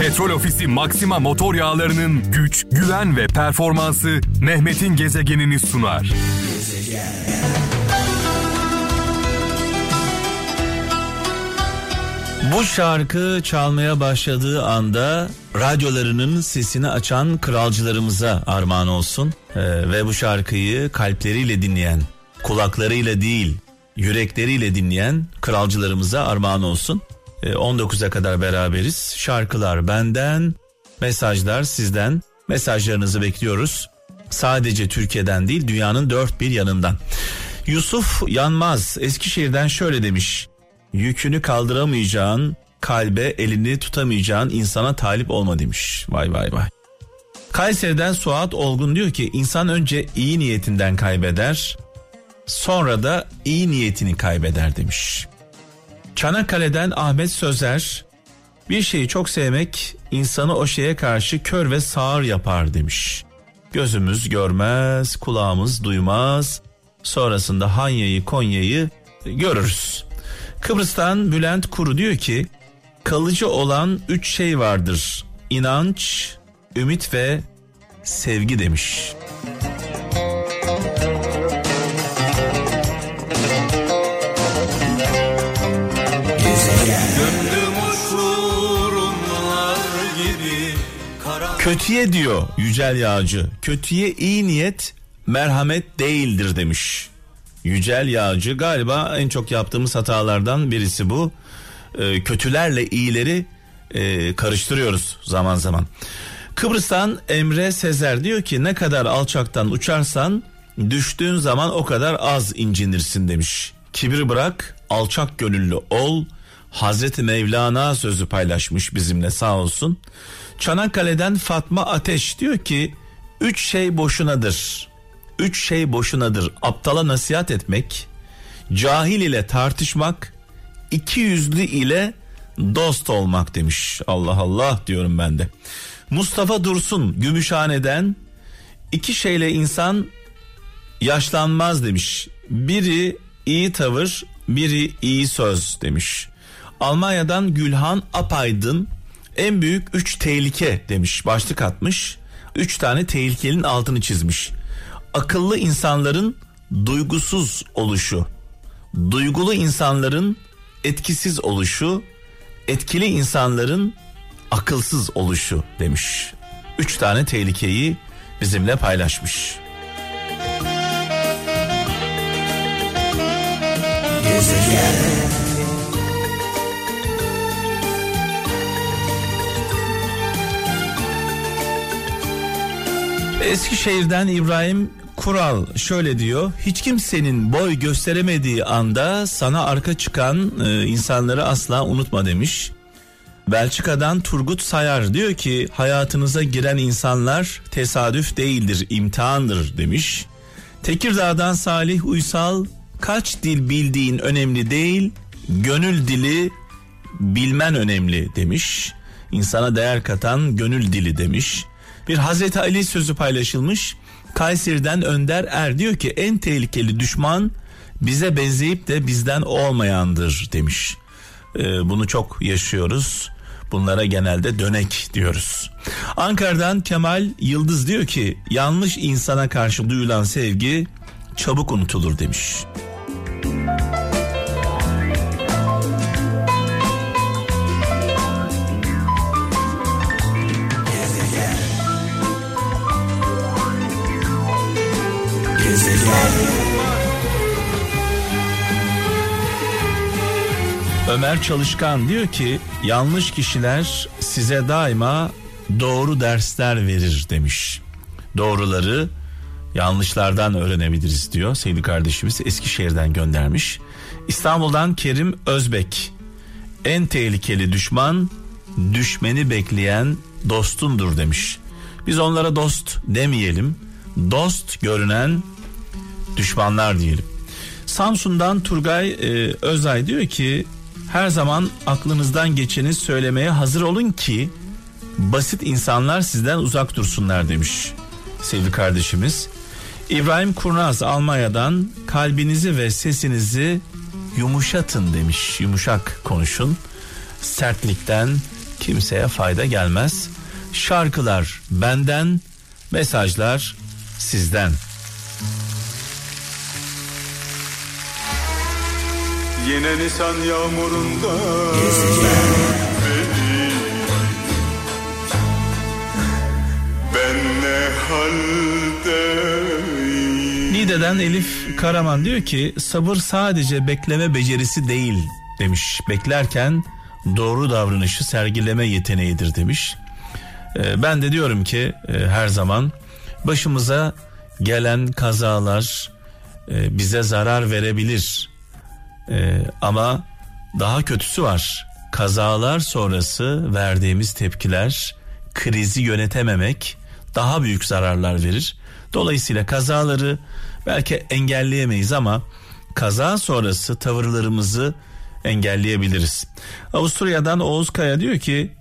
Petrol Ofisi Maxima motor yağlarının güç, güven ve performansı Mehmet'in gezegenini sunar. Bu şarkı çalmaya başladığı anda radyolarının sesini açan kralcılarımıza armağan olsun. Ee, ve bu şarkıyı kalpleriyle dinleyen, kulaklarıyla değil, yürekleriyle dinleyen kralcılarımıza armağan olsun. Ee, 19'a kadar beraberiz. Şarkılar benden, mesajlar sizden. Mesajlarınızı bekliyoruz. Sadece Türkiye'den değil, dünyanın dört bir yanından. Yusuf Yanmaz Eskişehir'den şöyle demiş yükünü kaldıramayacağın, kalbe elini tutamayacağın insana talip olma demiş. Vay vay vay. Kayseri'den Suat Olgun diyor ki insan önce iyi niyetinden kaybeder, sonra da iyi niyetini kaybeder demiş. Çanakkale'den Ahmet Sözer bir şeyi çok sevmek insanı o şeye karşı kör ve sağır yapar demiş. Gözümüz görmez, kulağımız duymaz. Sonrasında Hanya'yı, Konya'yı görürüz. Kıbrıs'tan Bülent Kuru diyor ki kalıcı olan üç şey vardır. İnanç, ümit ve sevgi demiş. Kötüye diyor Yücel Yağcı. Kötüye iyi niyet merhamet değildir demiş. Yücel Yağcı galiba en çok yaptığımız hatalardan birisi bu. Ee, kötülerle iyileri e, karıştırıyoruz zaman zaman. Kıbrıs'tan Emre Sezer diyor ki ne kadar alçaktan uçarsan düştüğün zaman o kadar az incinirsin demiş. Kibir bırak alçak gönüllü ol. Hazreti Mevlana sözü paylaşmış bizimle sağ olsun. Çanakkale'den Fatma Ateş diyor ki üç şey boşunadır. Üç şey boşunadır. Aptala nasihat etmek, cahil ile tartışmak, iki yüzlü ile dost olmak demiş. Allah Allah diyorum ben de. Mustafa Dursun Gümüşhane'den iki şeyle insan yaşlanmaz demiş. Biri iyi tavır, biri iyi söz demiş. Almanya'dan Gülhan Apaydın en büyük üç tehlike demiş. Başlık atmış. Üç tane tehlikenin altını çizmiş akıllı insanların duygusuz oluşu, duygulu insanların etkisiz oluşu, etkili insanların akılsız oluşu demiş. Üç tane tehlikeyi bizimle paylaşmış. Gezegen. Eskişehir'den İbrahim Kural şöyle diyor. Hiç kimsenin boy gösteremediği anda sana arka çıkan e, insanları asla unutma demiş. Belçika'dan Turgut Sayar diyor ki hayatınıza giren insanlar tesadüf değildir, imtihandır demiş. Tekirdağ'dan Salih Uysal kaç dil bildiğin önemli değil, gönül dili bilmen önemli demiş. İnsana değer katan gönül dili demiş. Bir Hazreti Ali sözü paylaşılmış. Kayseri'den Önder Er diyor ki en tehlikeli düşman bize benzeyip de bizden olmayandır demiş. Ee, bunu çok yaşıyoruz. Bunlara genelde dönek diyoruz. Ankara'dan Kemal Yıldız diyor ki yanlış insana karşı duyulan sevgi çabuk unutulur demiş. Ömer Çalışkan diyor ki yanlış kişiler size daima doğru dersler verir demiş. Doğruları yanlışlardan öğrenebiliriz diyor sevgili kardeşimiz Eskişehir'den göndermiş. İstanbul'dan Kerim Özbek en tehlikeli düşman düşmeni bekleyen dostundur demiş. Biz onlara dost demeyelim. Dost görünen düşmanlar diyelim. Samsun'dan Turgay e, Özay diyor ki her zaman aklınızdan geçeni söylemeye hazır olun ki basit insanlar sizden uzak dursunlar demiş sevgili kardeşimiz. İbrahim Kurnaz Almanya'dan kalbinizi ve sesinizi yumuşatın demiş. Yumuşak konuşun. Sertlikten, kimseye fayda gelmez. Şarkılar benden, mesajlar sizden. Yine Nisan yağmurunda Ben ne haldeyim Nide'den Elif Karaman diyor ki sabır sadece bekleme becerisi değil demiş. Beklerken doğru davranışı sergileme yeteneğidir demiş. Ee, ben de diyorum ki e, her zaman başımıza gelen kazalar e, bize zarar verebilir. E, ama daha kötüsü var. Kazalar sonrası verdiğimiz tepkiler krizi yönetememek daha büyük zararlar verir. Dolayısıyla kazaları belki engelleyemeyiz ama kaza sonrası tavırlarımızı engelleyebiliriz. Avusturya'dan Oğuz Kaya diyor ki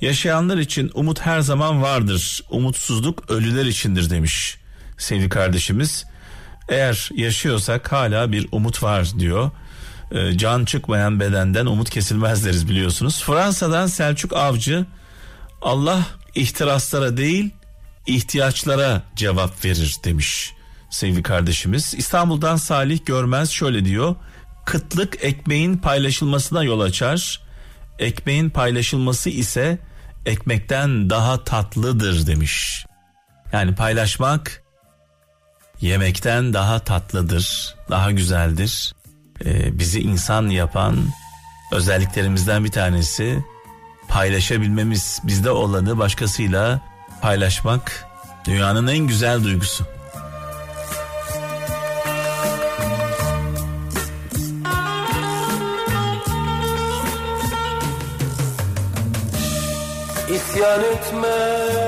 yaşayanlar için umut her zaman vardır. Umutsuzluk ölüler içindir demiş sevgili kardeşimiz. Eğer yaşıyorsak hala bir umut var diyor. E, can çıkmayan bedenden umut kesilmez deriz biliyorsunuz. Fransa'dan Selçuk Avcı Allah ihtiraslara değil ihtiyaçlara cevap verir demiş sevgili kardeşimiz. İstanbul'dan Salih Görmez şöyle diyor. Kıtlık ekmeğin paylaşılmasına yol açar. Ekmeğin paylaşılması ise ekmekten daha tatlıdır demiş. Yani paylaşmak yemekten daha tatlıdır, daha güzeldir. Ee, bizi insan yapan özelliklerimizden bir tanesi paylaşabilmemiz, bizde olanı başkasıyla paylaşmak dünyanın en güzel duygusu. İsyan etmek